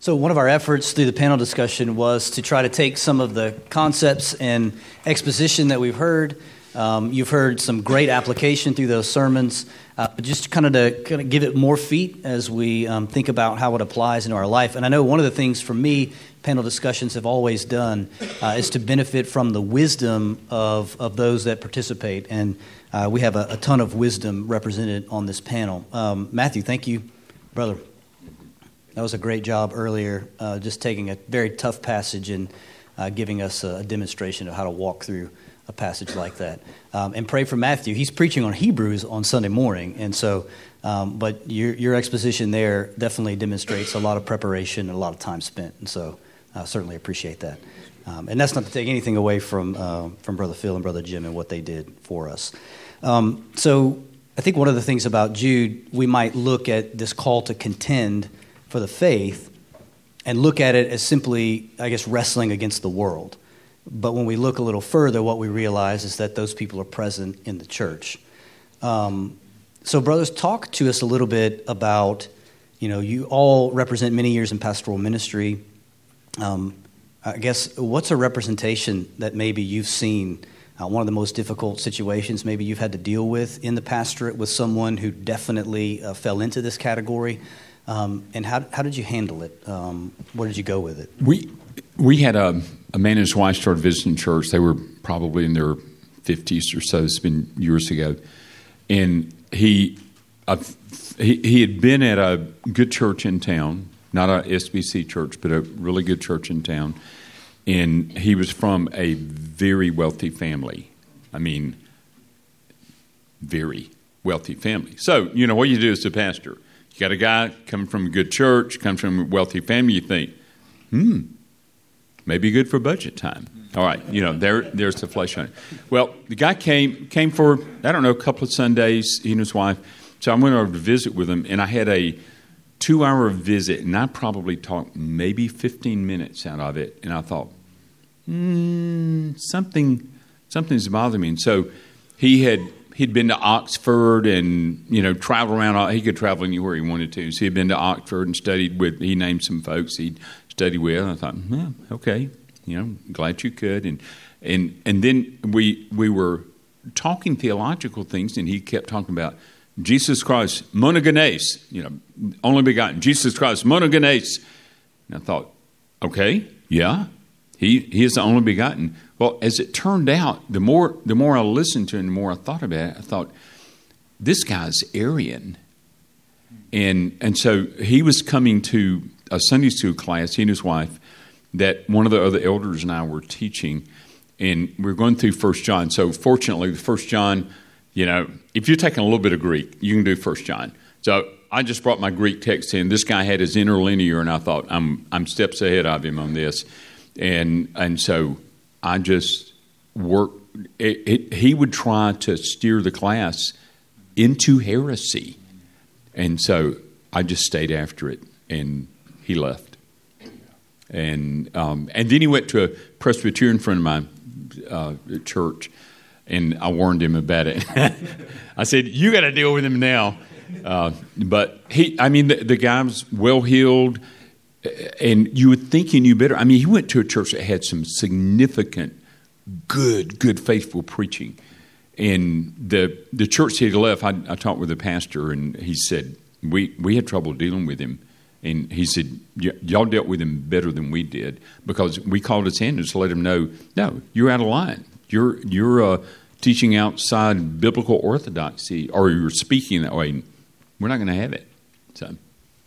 So, one of our efforts through the panel discussion was to try to take some of the concepts and exposition that we've heard. Um, you've heard some great application through those sermons, uh, but just kind of to kind of give it more feet as we um, think about how it applies into our life. And I know one of the things for me, panel discussions have always done uh, is to benefit from the wisdom of, of those that participate. And uh, we have a, a, ton of wisdom represented on this panel. Um, Matthew, thank you, brother. That was a great job earlier, uh, just taking a very tough passage and uh, giving us a, demonstration of how to walk through a passage like that. Um, and pray for Matthew. He's preaching on Hebrews on Sunday morning, and so, um, but your, your exposition there definitely demonstrates a lot of preparation and a lot of time spent, and so I certainly appreciate that. Um, and that's not to take anything away from uh, from Brother Phil and Brother Jim and what they did for us. Um, so I think one of the things about Jude, we might look at this call to contend for the faith and look at it as simply, I guess, wrestling against the world. But when we look a little further, what we realize is that those people are present in the church. Um, so, brothers, talk to us a little bit about, you know, you all represent many years in pastoral ministry. Um, I guess, what's a representation that maybe you've seen? Uh, one of the most difficult situations maybe you've had to deal with in the pastorate with someone who definitely uh, fell into this category. Um, and how, how did you handle it? Um, where did you go with it? We, we had a, a man and his wife started visiting church. They were probably in their 50s or so. It's been years ago. And he, he, he had been at a good church in town, not a SBC church, but a really good church in town. And he was from a very wealthy family. I mean, very wealthy family. So, you know, what you do as a pastor, you got a guy coming from a good church, comes from a wealthy family, you think, hmm, maybe good for budget time. All right, you know, there, there's the flesh it. Well, the guy came came for I don't know a couple of Sundays. He and his wife. So I went over to visit with him, and I had a two hour visit, and I probably talked maybe 15 minutes out of it. And I thought, hmm, something something's bothering me. And so he had he'd been to Oxford and you know traveled around. He could travel anywhere he wanted to. So he'd been to Oxford and studied with. He named some folks he'd studied with. I thought, yeah, okay, you know, glad you could. And and and then we we were talking theological things, and he kept talking about Jesus Christ, monogenes, you know, only begotten. Jesus Christ, monogenes. And I thought, okay, yeah, he he is the only begotten. Well, as it turned out, the more the more I listened to it and the more I thought about it, I thought, this guy's Arian. And and so he was coming to a Sunday school class, he and his wife, that one of the other elders and I were teaching, and we are going through First John. So fortunately, the First John, you know, if you're taking a little bit of Greek, you can do First John. So I just brought my Greek text in. This guy had his interlinear, and I thought I'm I'm steps ahead of him on this, and and so I just worked. It, it, he would try to steer the class into heresy, and so I just stayed after it, and he left. And um, and then he went to a Presbyterian friend of mine, uh, church, and I warned him about it. I said, "You got to deal with him now." Uh, but he, I mean, the, the guy was well heeled and you would think he knew better. I mean, he went to a church that had some significant, good, good, faithful preaching. And the the church he had left, I, I talked with the pastor, and he said we we had trouble dealing with him. And he said, y'all dealt with him better than we did because we called his hand and let him know, no, you're out of line. You're you're uh, teaching outside biblical orthodoxy, or you're speaking that way. We're not going to have it. So,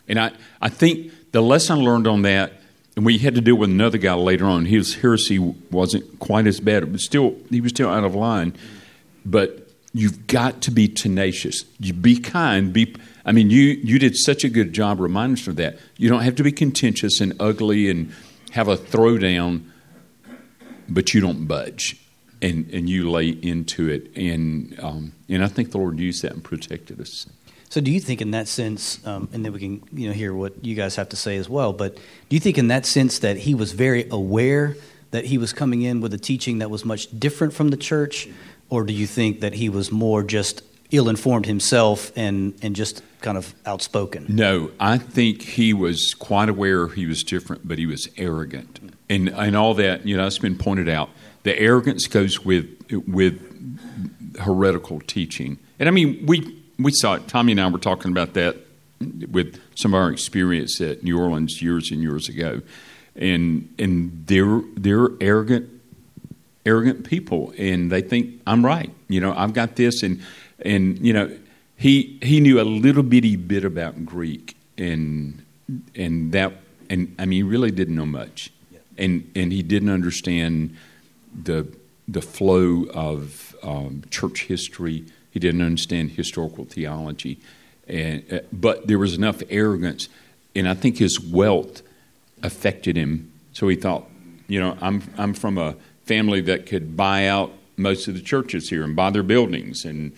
and I I think the lesson I learned on that, and we had to deal with another guy later on. His heresy wasn't quite as bad, but still, he was still out of line. But you've got to be tenacious. You be kind. Be. I mean, you you did such a good job reminding us of that. You don't have to be contentious and ugly and have a throwdown, but you don't budge. And, and you lay into it, and um, and I think the Lord used that and protected us. So, do you think, in that sense, um, and then we can you know hear what you guys have to say as well. But do you think, in that sense, that he was very aware that he was coming in with a teaching that was much different from the church, or do you think that he was more just ill informed himself and, and just kind of outspoken. No, I think he was quite aware he was different, but he was arrogant. And, and all that, you know, that's been pointed out. The arrogance goes with, with heretical teaching. And I mean, we, we saw it. Tommy and I were talking about that with some of our experience at New Orleans years and years ago. And, and they're, they're arrogant, arrogant people, and they think, I'm right. You know, I've got this. And, and you know, he, he knew a little bitty bit about Greek, and, and that, and I mean, he really didn't know much. And, and he didn't understand the, the flow of um, church history. He didn't understand historical theology. And, uh, but there was enough arrogance, and I think his wealth affected him. So he thought, you know, I'm, I'm from a family that could buy out most of the churches here and buy their buildings and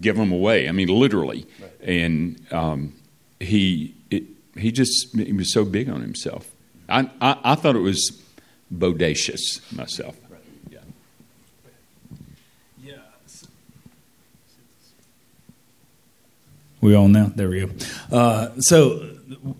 give them away. I mean, literally. Right. And um, he, it, he just he was so big on himself. I, I, I thought it was bodacious myself. We all now? There we go. Uh, so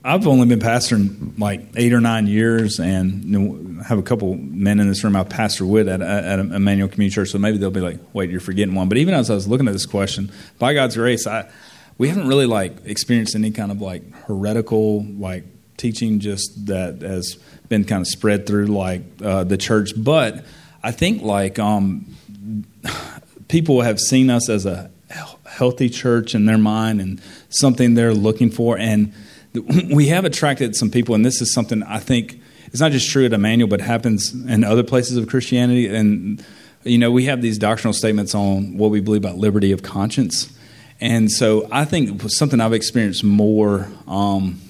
I've only been pastoring like eight or nine years, and have a couple men in this room. I pastor with at, at Emmanuel Community Church, so maybe they'll be like, "Wait, you're forgetting one." But even as I was looking at this question, by God's grace, I we haven't really like experienced any kind of like heretical like teaching just that has been kind of spread through like uh, the church. But I think like um, people have seen us as a healthy church in their mind and something they're looking for. And we have attracted some people, and this is something I think it's not just true at Emmanuel, but happens in other places of Christianity. And, you know, we have these doctrinal statements on what we believe about liberty of conscience. And so I think something I've experienced more um,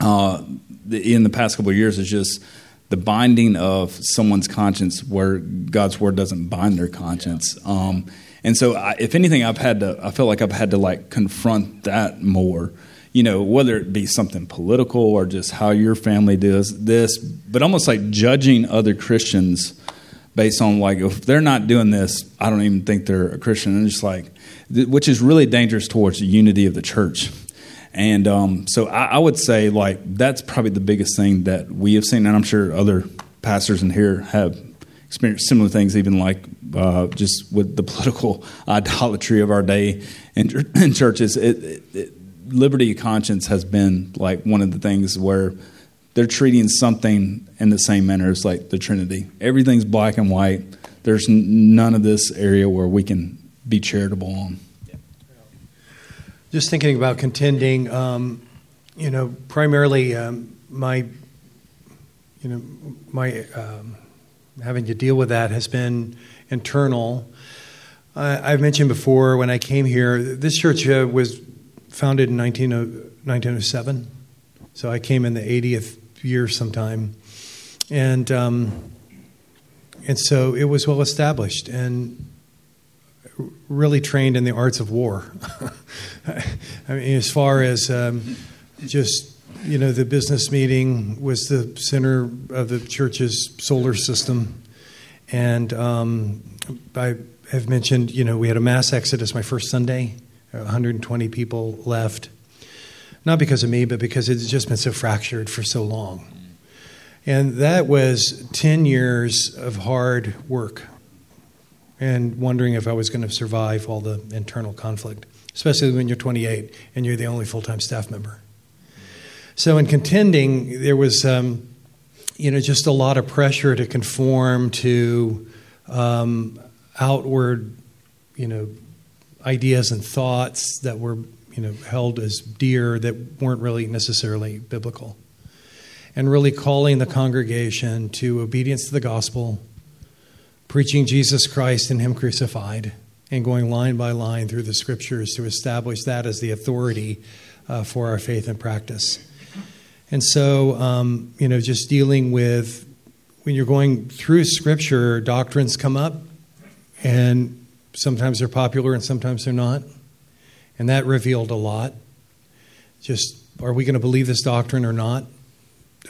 uh, in the past couple of years is just the binding of someone's conscience where God's word doesn't bind their conscience. Um, and so, I, if anything, I've had to, I feel like I've had to like confront that more, you know, whether it be something political or just how your family does this, but almost like judging other Christians based on like, if they're not doing this, I don't even think they're a Christian. And just like, which is really dangerous towards the unity of the church. And um, so I, I would say like that's probably the biggest thing that we have seen, and I'm sure other pastors in here have experienced similar things, even like uh, just with the political idolatry of our day in, in churches. It, it, it, liberty of conscience has been like one of the things where they're treating something in the same manner as like the Trinity. Everything's black and white. There's none of this area where we can be charitable on. Just thinking about contending, um, you know, primarily um, my, you know, my um, having to deal with that has been internal. Uh, I've mentioned before when I came here, this church uh, was founded in 19, 1907. So I came in the 80th year sometime. And, um, and so it was well established and really trained in the arts of war. I mean, as far as um, just you know, the business meeting was the center of the church's solar system. And um, I have mentioned, you know, we had a mass exodus my first Sunday. 120 people left. Not because of me, but because it's just been so fractured for so long. And that was 10 years of hard work and wondering if I was going to survive all the internal conflict, especially when you're 28 and you're the only full time staff member. So in contending, there was, um, you know, just a lot of pressure to conform to um, outward, you know, ideas and thoughts that were, you know, held as dear that weren't really necessarily biblical. And really calling the congregation to obedience to the gospel, preaching Jesus Christ and Him crucified, and going line by line through the scriptures to establish that as the authority uh, for our faith and practice. And so, um, you know, just dealing with when you're going through Scripture, doctrines come up, and sometimes they're popular and sometimes they're not. And that revealed a lot. Just, are we going to believe this doctrine or not?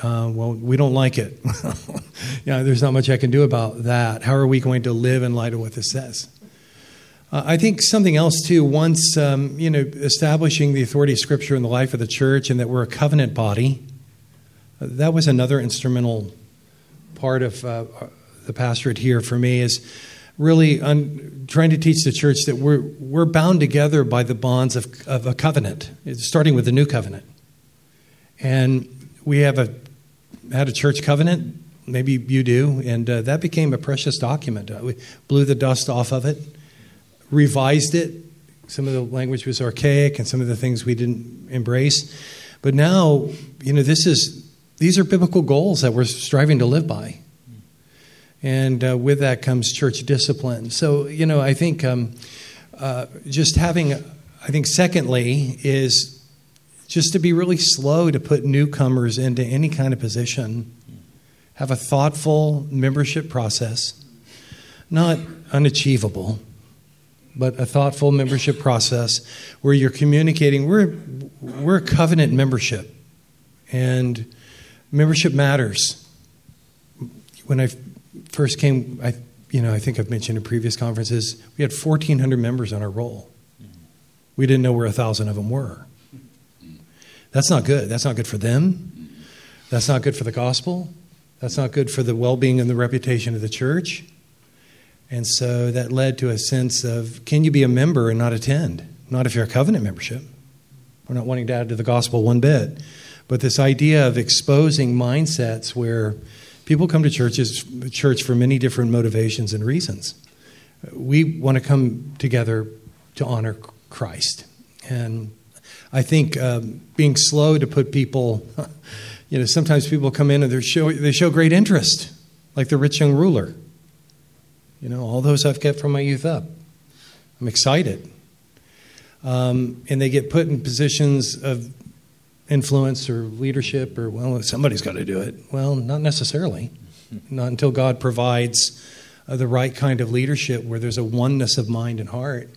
Uh, well, we don't like it. yeah, there's not much I can do about that. How are we going to live in light of what this says? Uh, I think something else too. Once um, you know, establishing the authority of Scripture in the life of the church, and that we're a covenant body. That was another instrumental part of uh, the pastorate here for me. Is really un- trying to teach the church that we're we're bound together by the bonds of, of a covenant, starting with the new covenant, and we have a had a church covenant. Maybe you do, and uh, that became a precious document. Uh, we blew the dust off of it revised it. Some of the language was archaic, and some of the things we didn't embrace. But now, you know, this is these are biblical goals that we're striving to live by, and uh, with that comes church discipline. So, you know, I think um, uh, just having, I think, secondly, is just to be really slow to put newcomers into any kind of position. Have a thoughtful membership process, not unachievable but a thoughtful membership process where you're communicating. We're, we're a covenant membership, and membership matters. When I first came, I, you know, I think I've mentioned in previous conferences, we had 1,400 members on our roll. We didn't know where a thousand of them were. That's not good. That's not good for them. That's not good for the gospel. That's not good for the well being and the reputation of the church. And so that led to a sense of can you be a member and not attend? Not if you're a covenant membership. We're not wanting to add to the gospel one bit. But this idea of exposing mindsets where people come to churches, church for many different motivations and reasons. We want to come together to honor Christ. And I think um, being slow to put people, you know, sometimes people come in and they show, they show great interest, like the rich young ruler. You know, all those I've kept from my youth up. I'm excited. Um, and they get put in positions of influence or leadership, or, well, somebody's got to do it. Well, not necessarily. Not until God provides uh, the right kind of leadership where there's a oneness of mind and heart.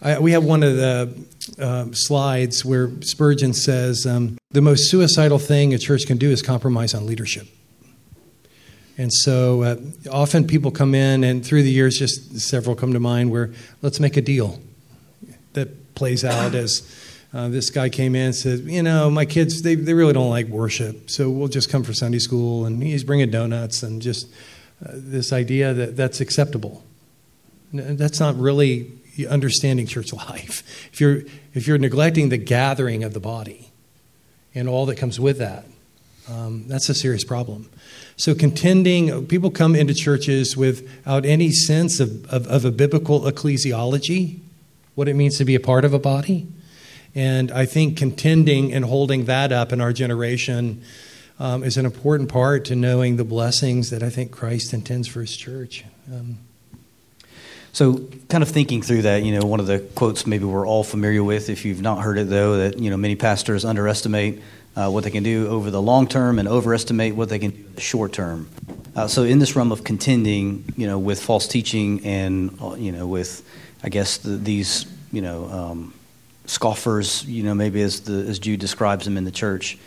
I, we have one of the uh, slides where Spurgeon says um, the most suicidal thing a church can do is compromise on leadership. And so uh, often people come in, and through the years, just several come to mind where let's make a deal that plays out as uh, this guy came in and said, You know, my kids, they, they really don't like worship, so we'll just come for Sunday school. And he's bringing donuts and just uh, this idea that that's acceptable. That's not really understanding church life. If you're, if you're neglecting the gathering of the body and all that comes with that, um, that's a serious problem. So, contending, people come into churches without any sense of, of, of, a biblical ecclesiology, what it means to be a part of a body. And I think contending and holding that up in our generation um, is an important part to knowing the blessings that I think Christ intends for his church. Um, so, kind of thinking through that, you know, one of the quotes maybe we're all familiar with, if you've not heard it though, that, you know, many pastors underestimate uh, what they can do over the long term and overestimate what they can do in the short term. Uh, so in this realm of contending, you know, with false teaching and uh, you know with, I guess the, these you know um, scoffers, you know, maybe as the as Jude describes them in the church,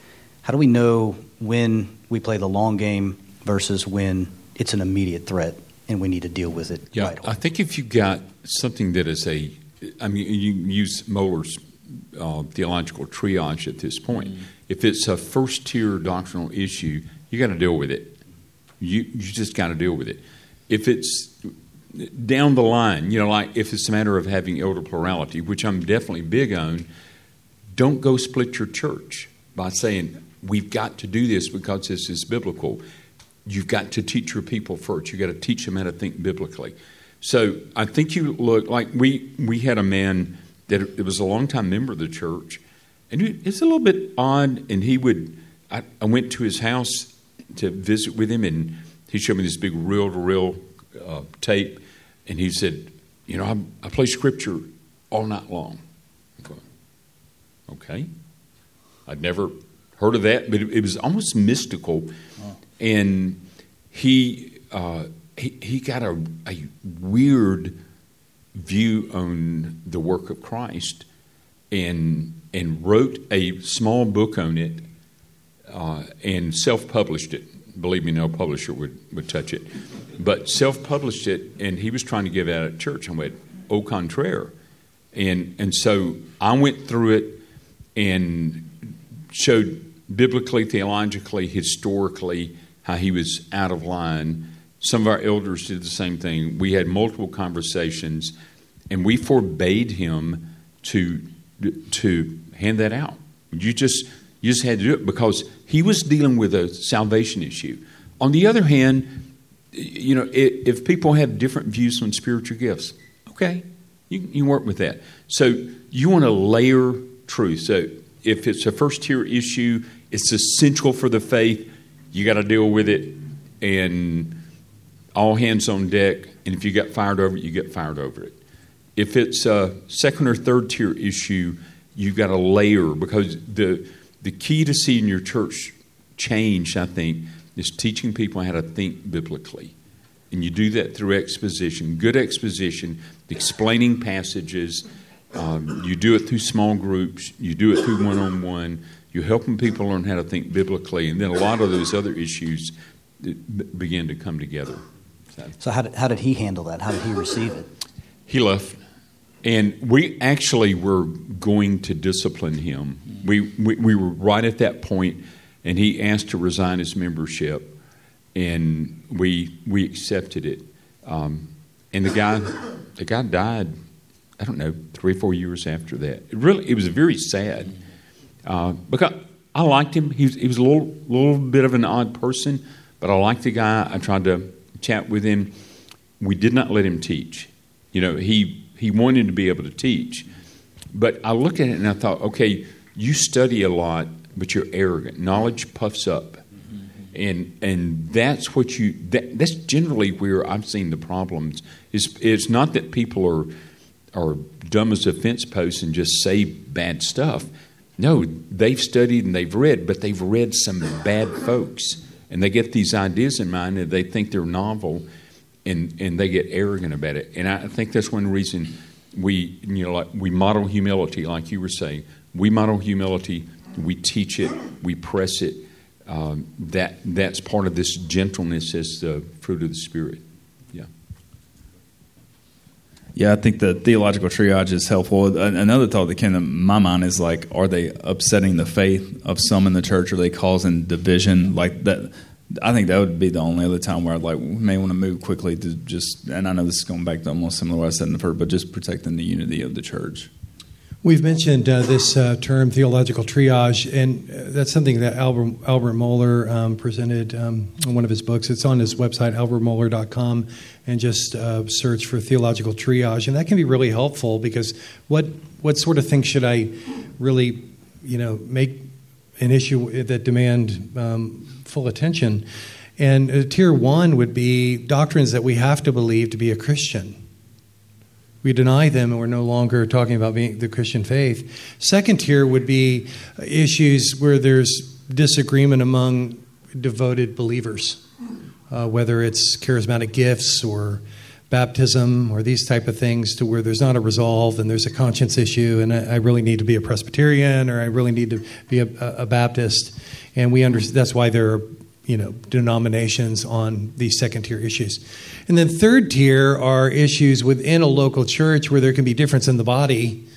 how do we know when we play the long game versus when it's an immediate threat and we need to deal with it? Yeah, right I think if you've got something that is a, I mean, you use Mohler's uh, theological triage at this point. Mm-hmm if it's a first tier doctrinal issue, you got to deal with it. You, you just got to deal with it. If it's down the line, you know, like if it's a matter of having elder plurality, which I'm definitely big on, don't go split your church by saying, we've got to do this because this is biblical. You've got to teach your people first. You've got to teach them how to think biblically. So I think you look like we, we had a man that it was a longtime member of the church and it's a little bit odd. And he would, I, I went to his house to visit with him, and he showed me this big reel to reel tape. And he said, You know, I, I play scripture all night long. okay. I'd never heard of that, but it, it was almost mystical. Oh. And he, uh, he, he got a, a weird view on the work of Christ. And and wrote a small book on it uh, and self published it. Believe me, no publisher would, would touch it. But self published it, and he was trying to give it out at church. I went, au contraire. And, and so I went through it and showed biblically, theologically, historically how he was out of line. Some of our elders did the same thing. We had multiple conversations, and we forbade him to to hand that out. You just you just had to do it because he was dealing with a salvation issue. On the other hand, you know, if, people have different views on spiritual gifts, okay, you, you work with that. So you want to layer truth. So if it's a first tier issue, it's essential for the faith. You got to deal with it, and all hands on deck. And if you get fired over it, you get fired over it. If it's a second or third tier issue, you've got to layer because the the key to seeing your church change, I think, is teaching people how to think biblically. And you do that through exposition, good exposition, explaining passages. Um, you do it through small groups. You do it through one on one. You're helping people learn how to think biblically. And then a lot of those other issues begin to come together. So, so how, did, how did he handle that? How did he receive it? He left. And we actually were going to discipline him. We, we, we were right at that point, and he asked to resign his membership, and we, we accepted it. Um, and the guy, the guy died, I don't know, three or four years after that. It really, it was very sad uh, because I liked him. He was, he was a little, little bit of an odd person, but I liked the guy. I tried to chat with him. We did not let him teach. You know, he he wanted to be able to teach. But I looked at it and I thought, okay, you study a lot, but you're arrogant. Knowledge puffs up. And and that's what you that, that's generally where I've seen the problems. Is it's not that people are are dumb as a fence post and just say bad stuff. No, they've studied and they've read, but they've read some bad folks. And they get these ideas in mind and they think they're novel and and they get arrogant about it. And I think that's one reason we you know like we model humility, like you were saying. We model humility. We teach it. We press it. Um, that that's part of this gentleness as the fruit of the spirit. Yeah. Yeah, I think the theological triage is helpful. Another thought that came to my mind is like, are they upsetting the faith of some in the church? Are they causing division? Like that I think that would be the only other time where I'd like may want to move quickly to just, and I know this is going back to almost similar to what I said in the first, but just protecting the unity of the church. We've mentioned uh, this uh, term, theological triage, and uh, that's something that Albert, Albert Mohler um, presented um, in one of his books. It's on his website, albertmohler.com, and just uh, search for theological triage. And that can be really helpful because what, what sort of things should I really, you know, make an issue that demand um, full attention. And uh, tier one would be doctrines that we have to believe to be a Christian. We deny them and we're no longer talking about being the Christian faith. Second tier would be issues where there's disagreement among devoted believers, uh, whether it's charismatic gifts or baptism or these type of things to where there's not a resolve and there's a conscience issue and I, I really need to be a Presbyterian or I really need to be a, a Baptist and we understand that's why there are you know denominations on these second tier issues. And then third tier are issues within a local church where there can be difference in the body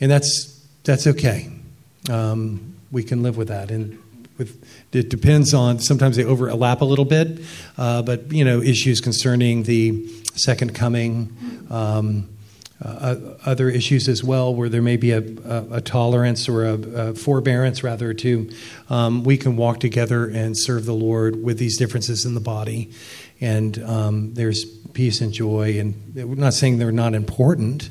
and that's that's okay. Um, we can live with that. And with it depends on sometimes they overlap a little bit uh, but you know issues concerning the second coming um, uh, other issues as well, where there may be a, a, a tolerance or a, a, forbearance, rather, to um, we can walk together and serve the Lord with these differences in the body, and um, there's peace and joy. And we're not saying they're not important.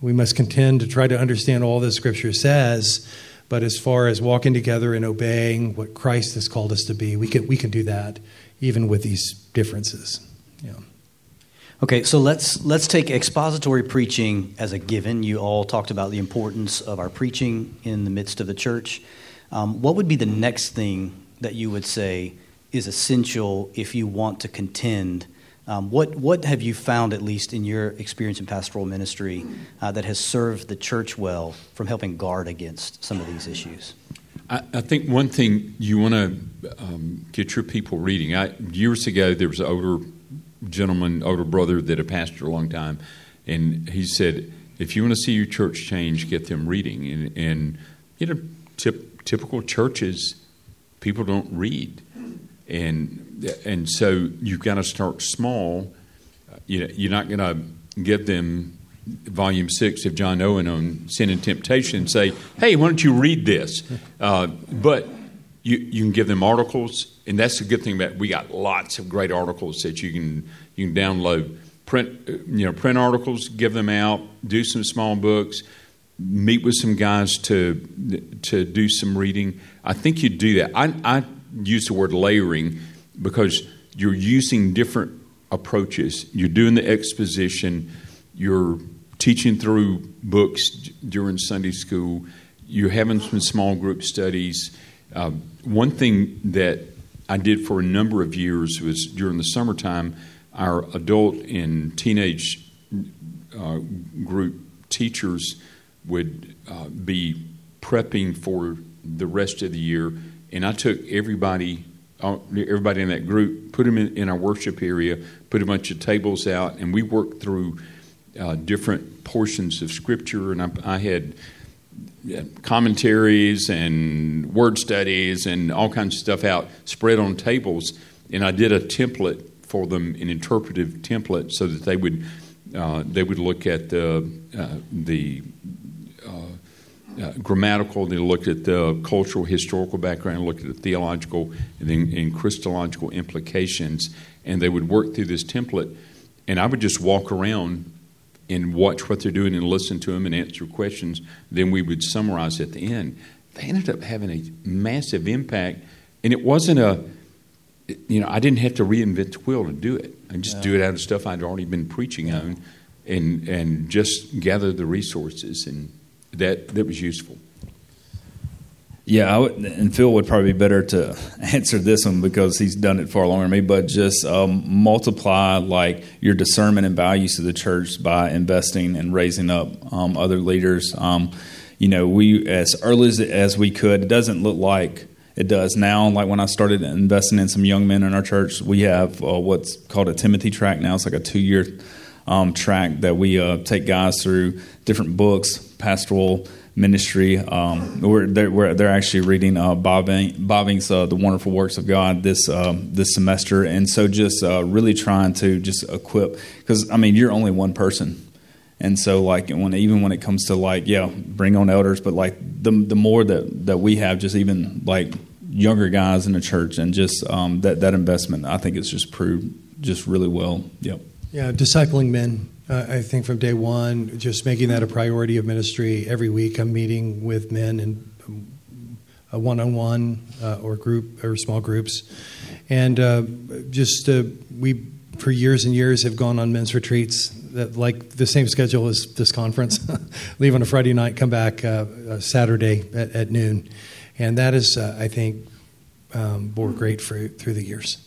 We must contend to try to understand all that Scripture says. But as far as walking together and obeying what Christ has called us to be, we can we can do that even with these differences. Yeah. Okay, so let's let's take expository preaching as a given. You all talked about the importance of our preaching in the midst of the church. Um, what would be the next thing that you would say is essential if you want to contend? Um, what what have you found, at least in your experience in pastoral ministry, uh, that has served the church well from helping guard against some of these issues? I, I think one thing you want to um, get your people reading. I, years ago, there was an older gentleman, older brother that had pastored a long time, and he said, if you want to see your church change, get them reading. And, and you know, tip, typical churches, people don't read, and and so you've got to start small. You know, you're not going to give them volume six of John Owen on sin and temptation and say, "Hey, why don't you read this?" Uh, but you you can give them articles, and that's the good thing about we got lots of great articles that you can you can download print you know print articles, give them out, do some small books, meet with some guys to to do some reading. I think you do that. I, I use the word layering because you're using different approaches. You're doing the exposition. You're teaching through books during Sunday school. You're having some small group studies. Uh, one thing that I did for a number of years was during the summertime our adult and teenage uh, group teachers would uh, be prepping for the rest of the year, and I took everybody, everybody in that group, put them in, in, our worship area, put a bunch of tables out, and we worked through uh, different portions of Scripture, and I, I had commentaries and word studies and all kinds of stuff out spread on tables, and I did a template for them an interpretive template so that they would uh, they would look at the uh, the uh, uh grammatical, they looked at the cultural, historical background, looked at the theological and, then, and Christological implications, and they would work through this template. And I would just walk around and watch what they're doing and listen to them and answer questions. Then we would summarize at the end. They ended up having a massive impact, and it wasn't a you know, I didn't have to reinvent the wheel to do it. I just yeah. do it out of stuff I'd already been preaching yeah. on, and and just gather the resources, and that that was useful. Yeah, would, and Phil would probably be better to answer this one because he's done it far longer than me. But just um, multiply like your discernment and values to the church by investing and raising up um, other leaders. Um, you know, we as early as, as we could. It doesn't look like it does now. Like when I started investing in some young men in our church, we have uh, what's called a Timothy track now. It's like a two year um, track that we uh, take guys through different books, pastoral ministry. Um, we're, they're, we're, they're, actually reading uh, Bavinck's uh, The Wonderful Works of God this um, this semester, and so just uh, really trying to just equip because I mean you're only one person. And so, like, when even when it comes to like, yeah, bring on elders, but like the the more that that we have, just even like younger guys in the church, and just um, that that investment, I think it's just proved just really well. Yep. Yeah, discipling men. Uh, I think from day one, just making that a priority of ministry. Every week, I'm meeting with men in a one-on-one uh, or group or small groups, and uh, just uh, we for years and years have gone on men's retreats that like the same schedule as this conference. Leave on a Friday night, come back uh, Saturday at, at, noon, and that is, uh, I think, um, bore great fruit through the years.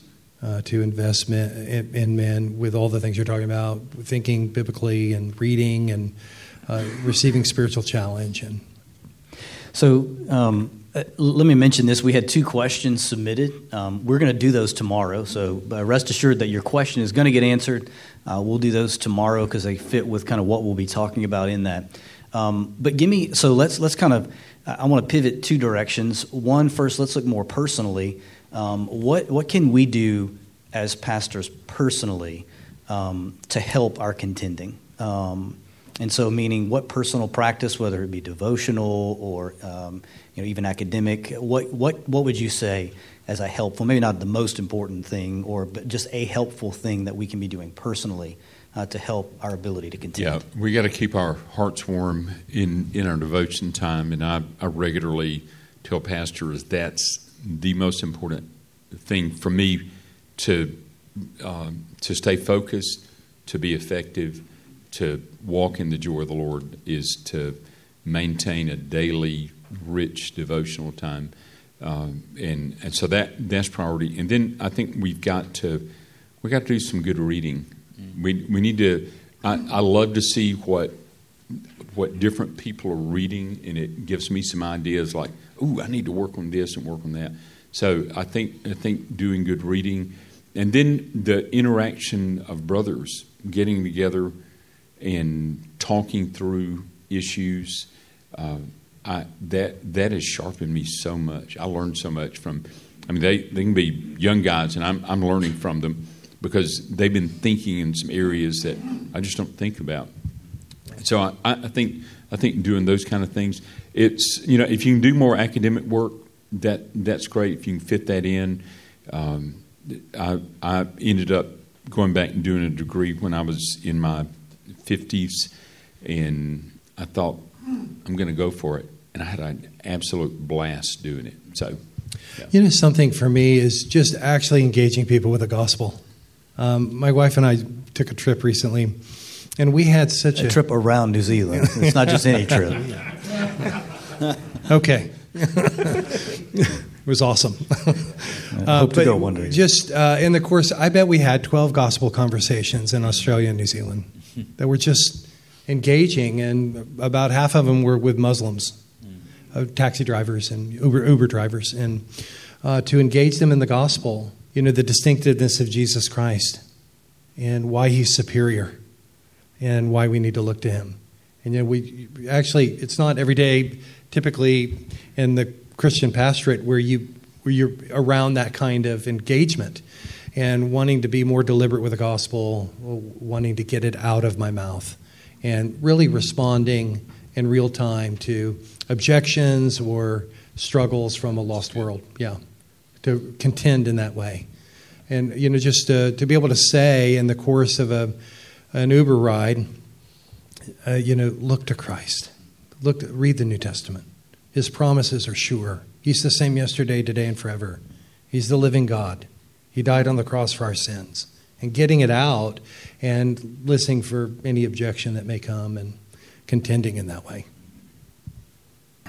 Uh, to invest in, in, men with all the things you're talking about, thinking biblically and reading and uh, receiving spiritual challenge and. So um, uh, let me mention this. We had two questions submitted. Um, we're going to do those tomorrow. So uh, rest assured that your question is going to get answered. Uh, we'll do those tomorrow because they fit with kind of what we'll be talking about in that. Um, but give me so let's let's kind of I want to pivot two directions. One first, let's look more personally. Um, what what can we do as pastors personally um, to help our contending? Um, and so, meaning what personal practice, whether it be devotional or um, you know even academic, what what what would you say as a helpful, maybe not the most important thing, or but just a helpful thing that we can be doing personally uh, to help our ability to continue? Yeah, we got to keep our hearts warm in in our devotion time, and I, I regularly tell pastors that's the most important thing for me to um, to stay focused, to be effective to walk in the joy of the Lord is to maintain a daily, rich devotional time. Um, and, and so that that's priority. And then I think we've got to we got to do some good reading. We we need to. I, I love to see what what different people are reading, and it gives me some ideas. Like, ooh, I need to work on this and work on that. So I think I think doing good reading, and then the interaction of brothers getting together and talking through issues. Uh, I, that that has sharpened me so much. I learned so much from. I mean, they, they can be young guys, and I'm I'm learning from them because they've been thinking in some areas that I just don't think about. So I, I think I think doing those kind of things, it's you know if you can do more academic work, that that's great. If you can fit that in, um, I I ended up going back and doing a degree when I was in my fifties, and I thought I'm going to go for it, and I had an absolute blast doing it. So. Yeah. You know, something for me is just actually engaging people with the gospel. Um, my wife and I took a trip recently, and we had such a, a trip around New Zealand. It's not just any trip. okay. it was awesome. I hope uh, to go one day. Just uh, in the course, I bet we had 12 gospel conversations in Australia and New Zealand that were just engaging, and about half of them were with Muslims, uh, taxi drivers and Uber, Uber drivers, and uh, to engage them in the gospel, you know, the distinctiveness of Jesus Christ and why he's superior and why we need to look to him. And you know, we actually, it's not every day, typically in the Christian pastorate, where you where you're around that kind of engagement and wanting to be more deliberate with the gospel, wanting to get it out of my mouth, and really responding in real time to objections or struggles from a lost world. Yeah, to contend in that way. And, you know, just to, to be able to say in the course of a, an Uber ride, uh, you know, look to Christ. Look, read the New Testament. His promises are sure. He's the same yesterday, today, and forever. He's the living God. He died on the cross for our sins. And getting it out and listening for any objection that may come and contending in that way.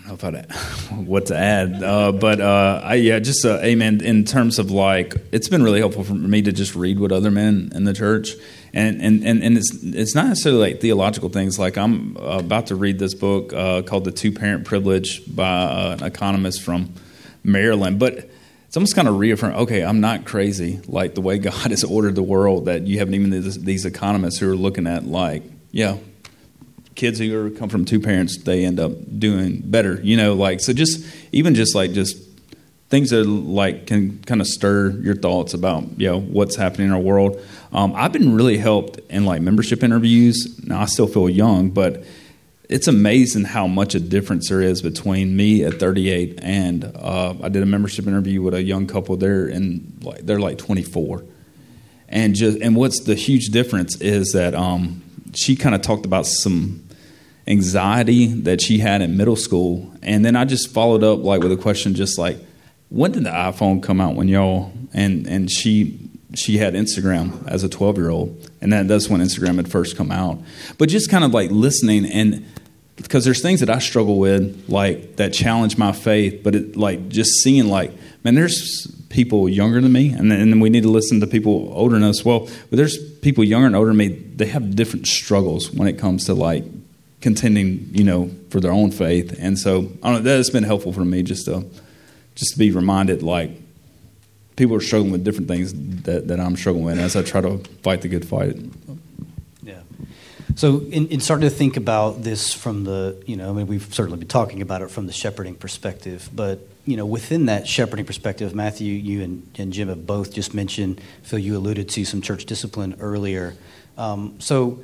I I'd, what to add, uh, but uh, I, yeah, just uh, amen. In terms of like, it's been really helpful for me to just read what other men in the church, and and and, and it's it's not necessarily like theological things. Like I'm about to read this book uh, called "The Two Parent Privilege" by uh, an economist from Maryland, but it's almost kind of reaffirm okay i'm not crazy like the way god has ordered the world that you haven't even these, these economists who are looking at like yeah kids who are, come from two parents they end up doing better you know like so just even just like just things that like can kind of stir your thoughts about you know what's happening in our world. Um, i've been really helped in like membership interviews. Now i still feel young but it's amazing how much a difference there is between me at 38 and uh, I did a membership interview with a young couple there and like they're like 24 and just and what's the huge difference is that um, she kind of talked about some anxiety that she had in middle school and then I just followed up like with a question just like when did the iPhone come out when y'all and and she she had Instagram as a 12 year old, and that, that's when Instagram had first come out. But just kind of like listening, and because there's things that I struggle with, like that challenge my faith, but it, like just seeing, like, man, there's people younger than me, and then, and then we need to listen to people older than us. Well, but there's people younger and older than me, they have different struggles when it comes to like contending, you know, for their own faith. And so I don't know, that has been helpful for me just to just to be reminded, like, people are struggling with different things that, that I'm struggling with as I try to fight the good fight. Yeah. So, in, in starting to think about this from the, you know, I mean, we've certainly been talking about it from the shepherding perspective, but, you know, within that shepherding perspective, Matthew, you and, and Jim have both just mentioned, Phil, you alluded to some church discipline earlier. Um, so,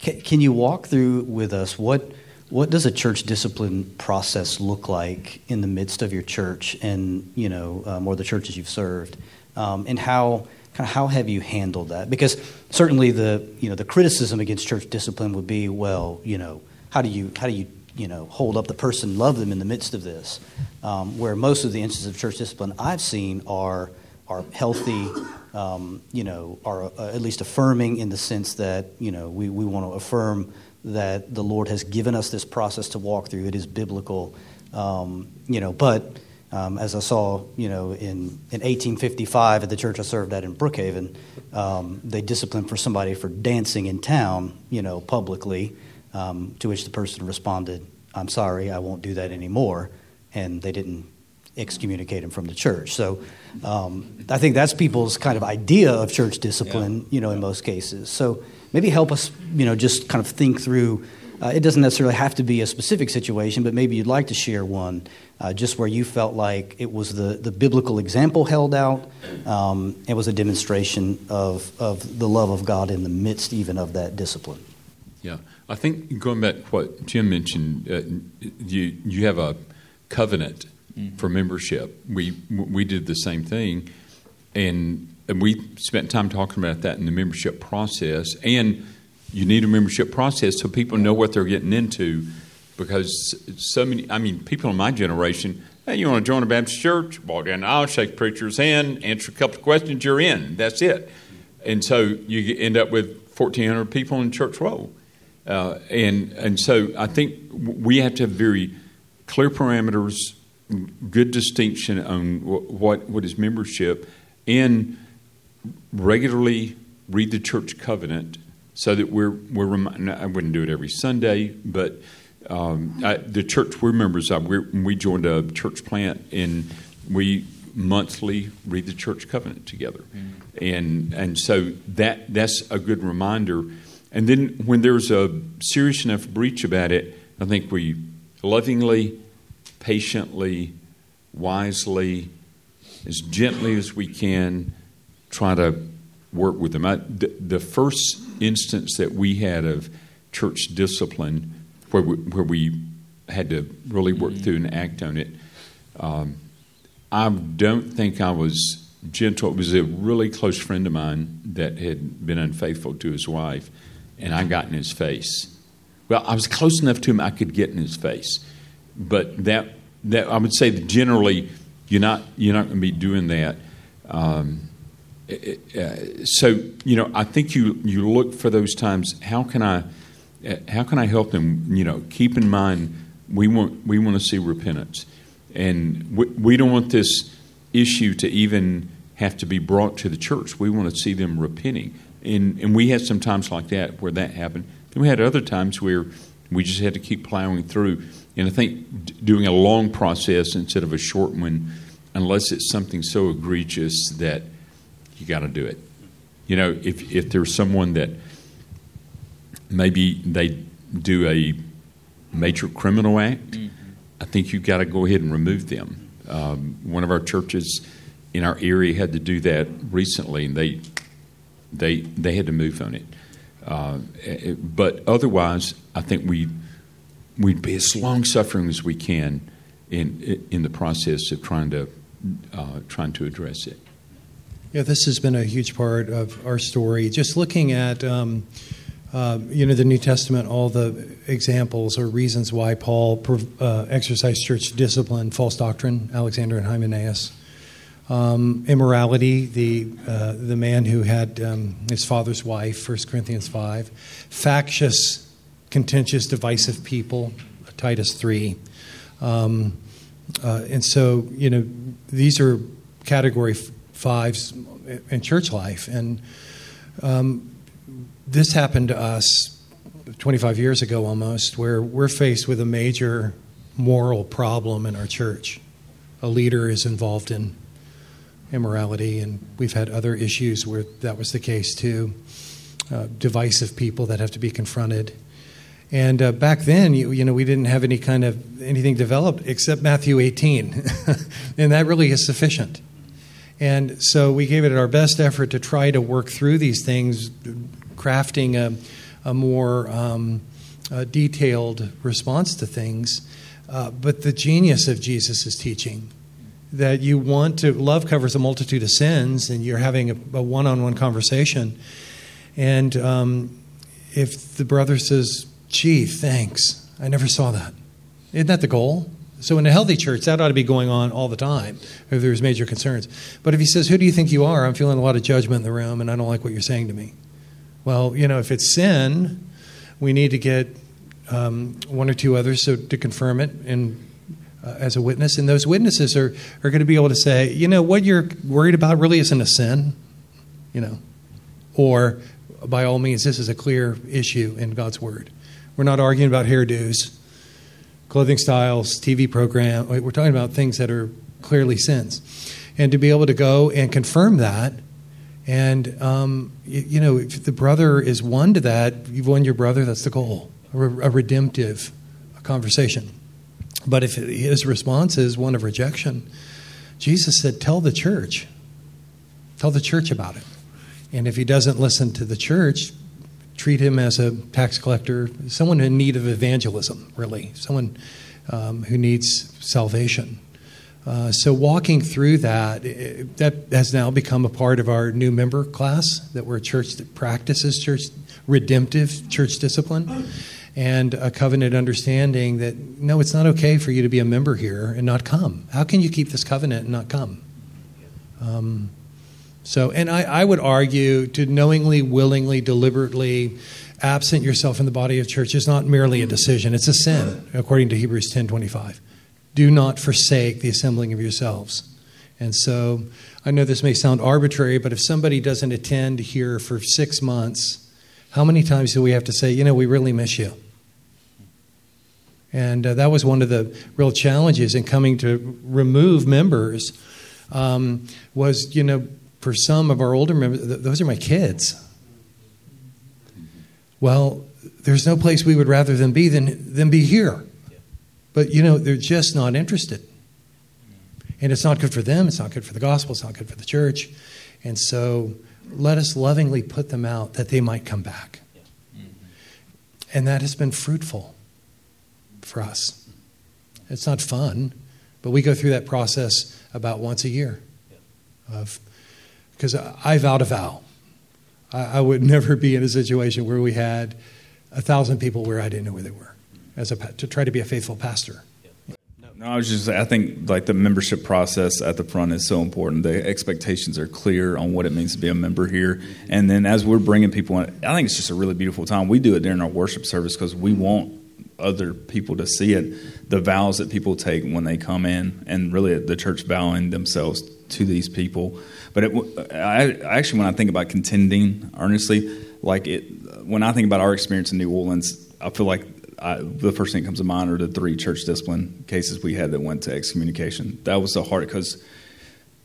ca- can you walk through with us what what does a church discipline process look like in the midst of your church and you know um, or the churches you've served, um, and how kind of how have you handled that? Because certainly the you know the criticism against church discipline would be, well, you know, how do you how do you you know hold up the person, love them in the midst of this? Um, where most of the instances of church discipline I've seen are are healthy, um, you know, are uh, at least affirming in the sense that you know we, we want to affirm that the Lord has given us this process to walk through. It is biblical, um, you know. But um, as I saw, you know, in, in 1855 at the church I served at in Brookhaven, um, they disciplined for somebody for dancing in town, you know, publicly. Um, to which the person responded, "I'm sorry, I won't do that anymore," and they didn't excommunicate him from the church. So um, I think that's people's kind of idea of church discipline, yeah. you know, in most cases. So maybe help us, you know, just kind of think through. Uh, it doesn't necessarily have to be a specific situation, but maybe you'd like to share one uh, just where you felt like it was the, the biblical example held out. Um, it was a demonstration of, of the love of God in the midst even of that discipline. Yeah, I think going back to what Jim mentioned, uh, you you have a covenant mm-hmm. for membership. We we did the same thing, and, and we spent time talking about that in the membership process. And you need a membership process so people know what they're getting into because so many, I mean, people in my generation, hey, you want to join a Baptist church? Walk down the aisle, shake preacher's hand, answer a couple of questions, you're in. That's it. And so you end up with 1,400 people in church roll. Uh, and, and so I think we have to have very clear parameters, good distinction on what, what is membership, and regularly read the church covenant so that we're, we're I wouldn't do it every Sunday, but um, I, the church we're members of, we we joined a church plant and we monthly read the church covenant together, mm. and and so that that's a good reminder. And then when there's a serious enough breach about it, I think we lovingly, patiently, wisely, as gently as we can, try to work with them. I, the, the first instance that we had of church discipline where we, where we had to really work mm-hmm. through and act on it. Um, I don't think I was gentle. It was a really close friend of mine that had been unfaithful to his wife, and I got in his face. Well, I was close enough to him I could get in his face, but that that I would say that generally you're not you're not going to be doing that. Um, uh, so you know, I think you you look for those times. How can I how can I help them? You know, keep in mind we want we want to see repentance, and we, we don't want this issue to even have to be brought to the church. We want to see them repenting, and and we had some times like that where that happened. Then we had other times where we just had to keep plowing through. And I think doing a long process instead of a short one, unless it's something so egregious that you got to do it. You know, if if there's someone that maybe they do a major criminal act, mm-hmm. I think you've got to go ahead and remove them. Um, one of our churches in our area had to do that recently, and they they they had to move on it. Uh, it but otherwise, I think we we'd be as long suffering as we can in in the process of trying to uh, trying to address it. Yeah, this has been a huge part of our story. Just looking at. Um, uh, you know, the New Testament, all the examples or reasons why Paul uh, exercised church discipline, false doctrine, Alexander and Hymenaeus, um, immorality, the uh, the man who had um, his father's wife, 1 Corinthians 5, factious, contentious, divisive people, Titus 3. Um, uh, and so, you know, these are category f- fives in church life. And um, this happened to us 25 years ago almost, where we're faced with a major moral problem in our church. A leader is involved in immorality, and we've had other issues where that was the case too. Uh, divisive people that have to be confronted. And uh, back then, you, you, know, we didn't have any kind of anything developed except Matthew 18, and that really is sufficient. And so we gave it our best effort to try to work through these things, crafting a, a more um, a detailed response to things. Uh, but the genius of Jesus' teaching that you want to love covers a multitude of sins, and you're having a one on one conversation. And um, if the brother says, Gee, thanks, I never saw that. Isn't that the goal? So, in a healthy church, that ought to be going on all the time if there's major concerns. But if he says, Who do you think you are? I'm feeling a lot of judgment in the room, and I don't like what you're saying to me. Well, you know, if it's sin, we need to get um, one or two others so to confirm it and uh, as a witness, and those witnesses are are going to be able to say, you know, what you're worried about really isn't a sin, you know, or by all means, this is a clear issue in God's Word. We're not arguing about hairdos, clothing styles, TV program. We're talking about things that are clearly sins, and to be able to go and confirm that And, um, you, you, know, if the brother is won to that, you've won your brother, that's the goal, a, a redemptive conversation. But if his response is one of rejection, Jesus said, Tell the church. Tell the church about it. And if he doesn't listen to the church, treat him as a tax collector, someone in need of evangelism, really, someone um, who needs salvation. Uh, so walking through that, it, that has now become a part of our new member class that we're a church that practices church redemptive church discipline and a covenant understanding that no, it's not okay for you to be a member here and not come. How can you keep this covenant and not come? Um, so, and I, I would argue to knowingly, willingly, deliberately absent yourself in the body of church is not merely a decision; it's a sin, according to Hebrews ten twenty five. Do not forsake the assembling of yourselves. And so, I know this may sound arbitrary, but if somebody doesn't attend here for six months, how many times do we have to say, you know, we really miss you? And uh, that was one of the real challenges in coming to remove members. Um, was you know for some of our older members, th- those are my kids. Well, there's no place we would rather them be than than be here. But you know they're just not interested, and it's not good for them. It's not good for the gospel. It's not good for the church, and so let us lovingly put them out that they might come back. And that has been fruitful for us. It's not fun, but we go through that process about once a year. Of because I vowed a vow. I, I, would never be in a situation where we had a thousand people where I didn't know where they were, as a to try to be a faithful pastor. No, I was just I think like the membership process at the front is so important. The expectations are clear on what it means to be a member here, and then as we're bringing people in, I think it's just a really beautiful time. We do it during our worship service because we want other people to see it. The vows that people take when they come in, and really the church vowing themselves to these people. But it, I actually, when I think about contending earnestly, like it, when I think about our experience in New Orleans, I feel like I, the first thing that comes to mind are the three church discipline cases we had that went to excommunication. That was the hard because,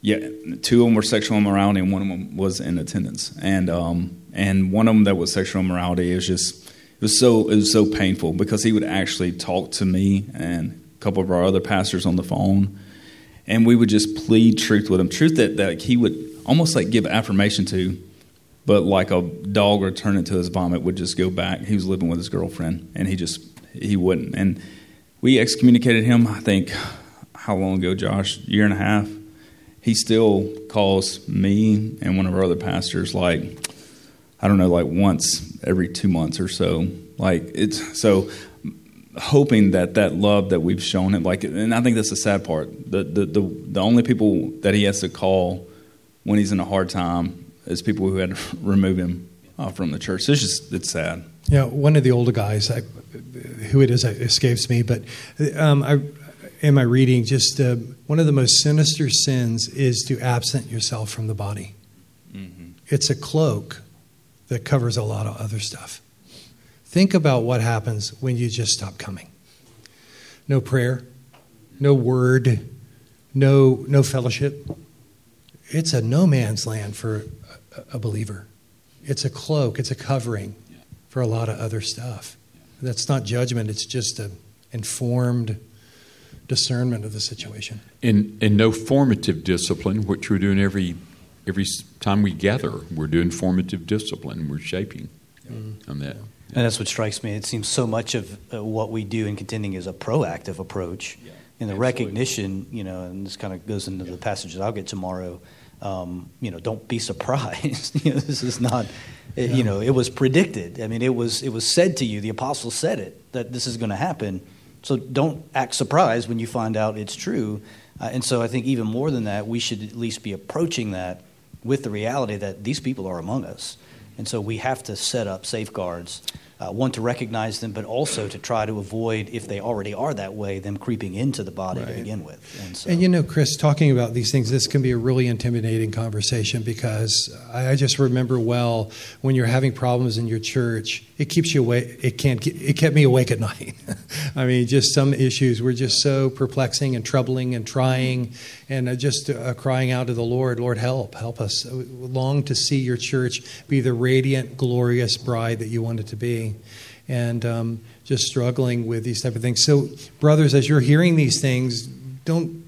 yeah, two of them were sexual immorality and one of them was in attendance, and um, and one of them that was sexual immorality is just it was so it was so painful because he would actually talk to me and a couple of our other pastors on the phone, and we would just plead truth with him, truth that that he would almost like give affirmation to but like a dog returning to his vomit would just go back. He was living with his girlfriend, and he just he wouldn't. And we excommunicated him. I think how long ago, Josh? Year and a half. He still calls me and one of our other pastors like I don't know, like once every two months or so. Like it's so hoping that that love that we've shown him, like, and I think that's the sad part. The the the, the only people that he has to call when he's in a hard time is people who had to remove him uh, from the church. It's just it's sad. Yeah, one of the older guys, I, who it is, escapes me, but um, I, in my reading, just uh, one of the most sinister sins is to absent yourself from the body. Mm-hmm. It's a cloak that covers a lot of other stuff. Think about what happens when you just stop coming. No prayer, no word, no no fellowship. It's a no man's land for a believer. It's a cloak, it's a covering for a lot of other stuff. That's not judgment, it's just an informed discernment of the situation. And, and no formative discipline, which we're doing every, every time we gather. We're doing formative discipline, we're shaping mm-hmm. on that. And that's what strikes me. It seems so much of uh, what we do in contending is a proactive approach. Yeah, and the absolutely. recognition, you know, and this kind of goes into yeah. the passage that I'll get tomorrow um, you know, don't be surprised. you know, this is not, yeah. you know, it was predicted. I mean, it was it was said to you. The apostles said it that this is going to happen. So don't act surprised when you find out it's true. Uh, and so I think even more than that, we should at least be approaching that with the reality that these people are among us, and so we have to set up safeguards uh, one to recognize them, but also to try to avoid, if they already are that way, them creeping into the body right. to begin with. And, so, and, you know, Chris, talking about these things, this can be a really intimidating conversation because I just remember well when you're having problems in your church, it keeps you awake. It can't. It kept me awake at night. I mean, just some issues were just so perplexing and troubling and trying, and uh, just uh, crying out to the Lord, Lord, help, help us. Long to see your church be the radiant, glorious bride that you want it to be and um, just struggling with these type of things. So, brothers, as you're hearing these things, don't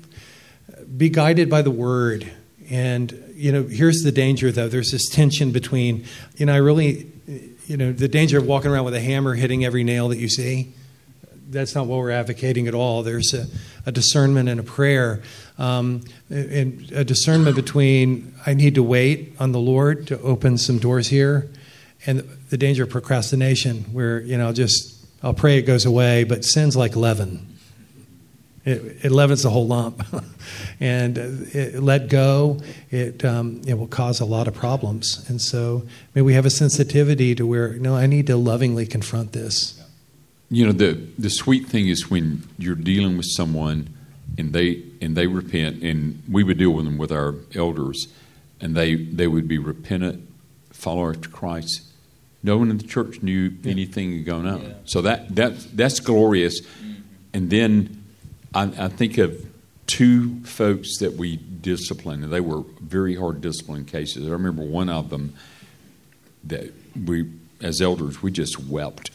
be guided by the word. And you know, here's the danger, though. There's this tension between, you know, I really, you know, the danger of walking around with a hammer hitting every nail that you see. That's not what we're advocating at all. There's a, a discernment and a prayer, um, and a discernment between I need to wait on the Lord to open some doors here, and the danger of procrastination, where you know just I'll pray it goes away, but sin's like leaven. It, it leavens the whole lump, and it, let go. It um, it will cause a lot of problems, and so may we have a sensitivity to where no, I need to lovingly confront this. You know the the sweet thing is when you're dealing with someone, and they and they repent, and we would deal with them with our elders, and they they would be repentant, follower to Christ, no one in the church knew yeah. anything going on. Yeah. So that, that that's glorious. Mm-hmm. And then I, I, think of two folks that we disciplined, and they were very hard discipline cases. I remember one of them that we, as elders, we just wept.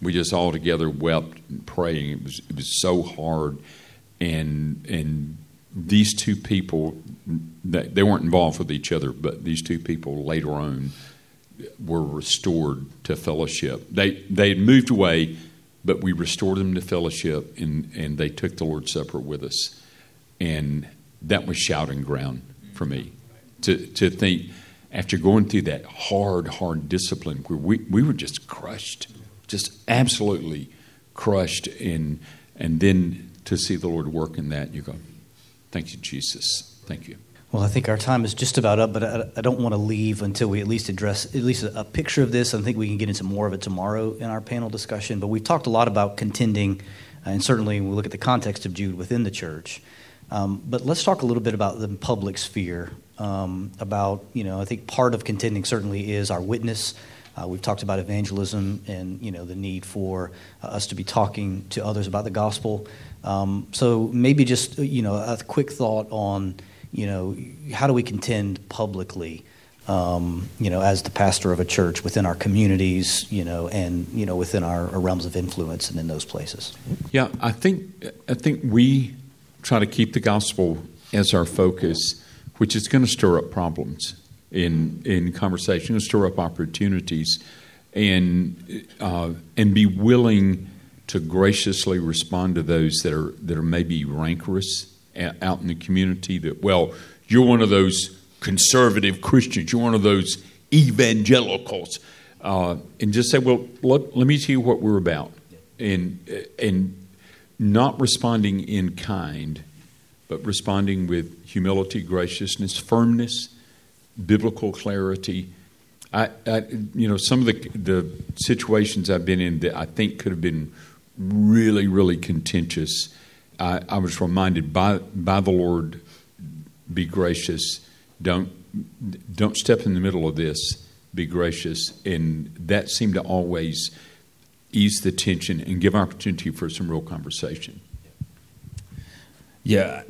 We just all together wept and praying. It was it was so hard, and and these two people, they weren't involved with each other, but these two people later on were restored to fellowship. They they had moved away, but we restored them to fellowship, and and they took the Lord's Supper with us, and that was shouting ground for me to to think after going through that hard hard discipline where we we were just crushed, just absolutely crushed, and and then to see the Lord work in that, you go, thank you Jesus, thank you. Well, I think our time is just about up, but I, I don't want to leave until we at least address at least a, a, picture of this. I think we can get into more of it tomorrow in our panel discussion. But we've talked a lot about contending, and certainly we look at the context of Jude within the church. Um, but let's talk a little bit about the public sphere. Um, about you know, I think part of contending certainly is our witness. Uh, we've talked about evangelism and you know the need for uh, us to be talking to others about the gospel. Um, so maybe just you know a quick thought on you know, how do we contend publicly, um, you know, as the pastor of a church within our communities, you know, and you know, within our, our, realms of influence and in those places? Yeah, I think I think we try to keep the gospel as our focus, which is going to stir up problems in in conversation, and stir up opportunities, and uh, and be willing to graciously respond to those that are that are maybe rancorous out in the community that, well, you're one of those conservative Christians, you're one of those evangelicals, uh, and just say, well, let, let me tell you what we're about. And, and not responding in kind, but responding with humility, graciousness, firmness, biblical clarity. I, I, you know, some of the the situations I've been in that I think could have been really, really contentious I, I was reminded by, by the Lord, be gracious. Don't, don't step in the middle of this. Be gracious. And that seemed to always ease the tension and give opportunity for some real conversation. Yeah,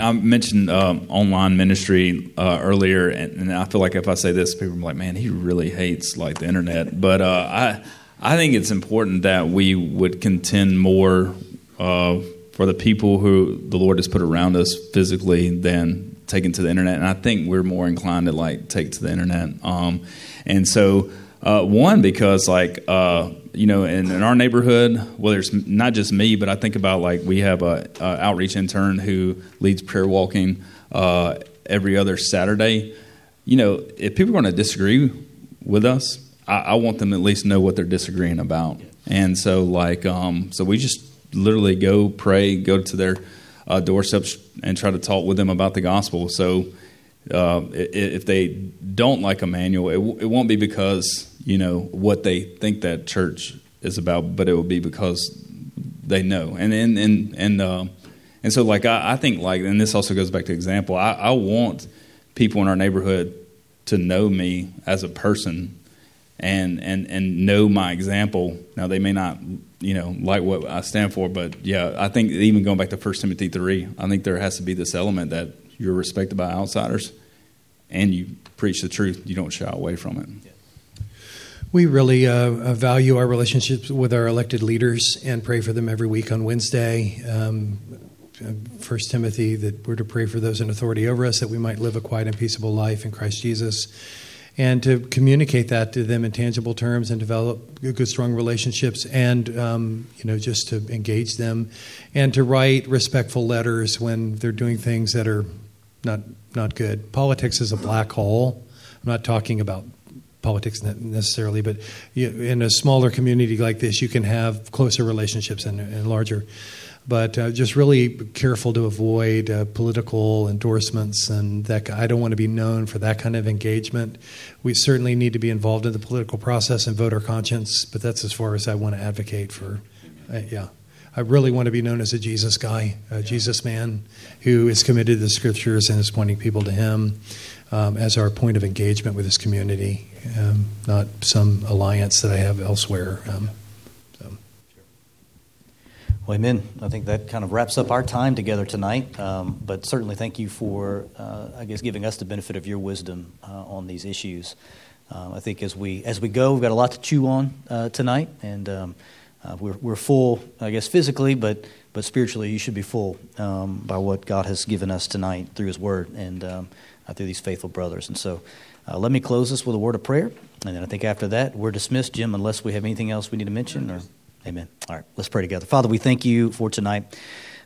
I mentioned um, online ministry uh, earlier, and, and, I feel like if I say this, people are like, "Man, he really hates like the internet." But uh, I, I think it's important that we would contend more uh, for the people who the Lord has put around us physically than taken to the internet. And I think we're more inclined to like take to the internet. Um, and so, uh, one, because like, uh, you know, in, in, our neighborhood, well, there's not just me, but I think about like we have a, a outreach intern who leads prayer walking uh, every other Saturday. You know, if people are going to disagree with us, I, I, want them at least know what they're disagreeing about. And so, like, um, so we just literally go pray, go to their uh, doorsteps, and try to talk with them about the gospel. So uh, if they don't like Emmanuel, it, it won't be because you know what they think that church is about, but it will be because they know. And and and and, uh, and so like I, I, think like and this also goes back to example. I, I want people in our neighborhood to know me as a person and and and know my example. Now they may not you know like what I stand for, but yeah, I think even going back to First Timothy three, I think there has to be this element that you're respected by outsiders, and you preach the truth. You don't shy away from it. We really uh, value our relationships with our elected leaders and pray for them every week on Wednesday. Um, First Timothy that we're to pray for those in authority over us that we might live a quiet and peaceable life in Christ Jesus, and to communicate that to them in tangible terms and develop good, strong relationships, and um, you know just to engage them, and to write respectful letters when they're doing things that are not not good. Politics is a black hole. I'm not talking about politics necessarily, but in a smaller community like this, you can have closer relationships and, and larger. But uh, just really careful to avoid uh, political endorsements, and that I don't want to be known for that kind of engagement. We certainly need to be involved in the political process and vote our conscience, but that's as far as I want to advocate for. Uh, yeah. I really want to be known as a Jesus guy, a Jesus man who is committed to the scriptures and is pointing people to Him um, as our point of engagement with His community, um, not some alliance that I have elsewhere. Um. Well, amen. I think that kind of wraps up our time together tonight. Um, but certainly, thank you for, uh, I guess, giving us the benefit of your wisdom uh, on these issues. Uh, I think as we as we go, we've got a lot to chew on uh, tonight, and um, uh, we're, we're full, I guess, physically, but, but spiritually, you should be full um, by what God has given us tonight through His Word and um, uh, through these faithful brothers. And so uh, let me close this with a word of prayer. And then I think after that, we're dismissed, Jim, unless we have anything else we need to mention. Or, amen. All right, let's pray together. Father, we thank you for tonight.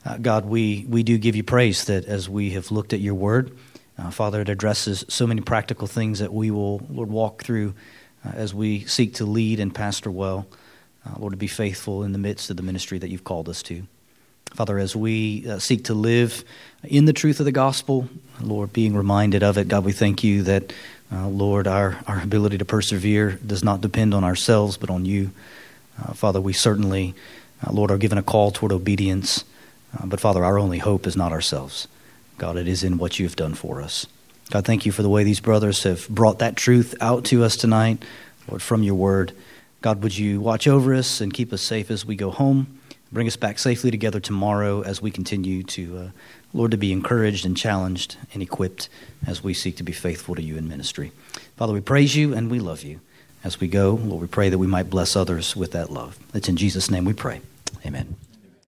Uh, God, we, we do give you praise that as we have looked at your Word, uh, Father, it addresses so many practical things that we will, Lord, walk through uh, as we seek to lead and pastor well uh, Lord, to be faithful in the midst of the ministry that you've called us to. Father, as we uh, seek to live in the truth of the gospel, Lord, being reminded of it, God, we thank you that, uh, Lord, our, our ability to persevere does not depend on ourselves, but on you. Uh, Father, we certainly, uh, Lord, are given a call toward obedience, uh, but Father, our only hope is not ourselves. God, it is in what you have done for us. God, thank you for the way these brothers have brought that truth out to us tonight, Lord, from your word. God, would you watch over us and keep us safe as we go home? Bring us back safely together tomorrow as we continue to, uh, Lord, to be encouraged and challenged and equipped as we seek to be faithful to you in ministry. Father, we praise you and we love you. As we go, Lord, we pray that we might bless others with that love. It's in Jesus' name we pray. Amen.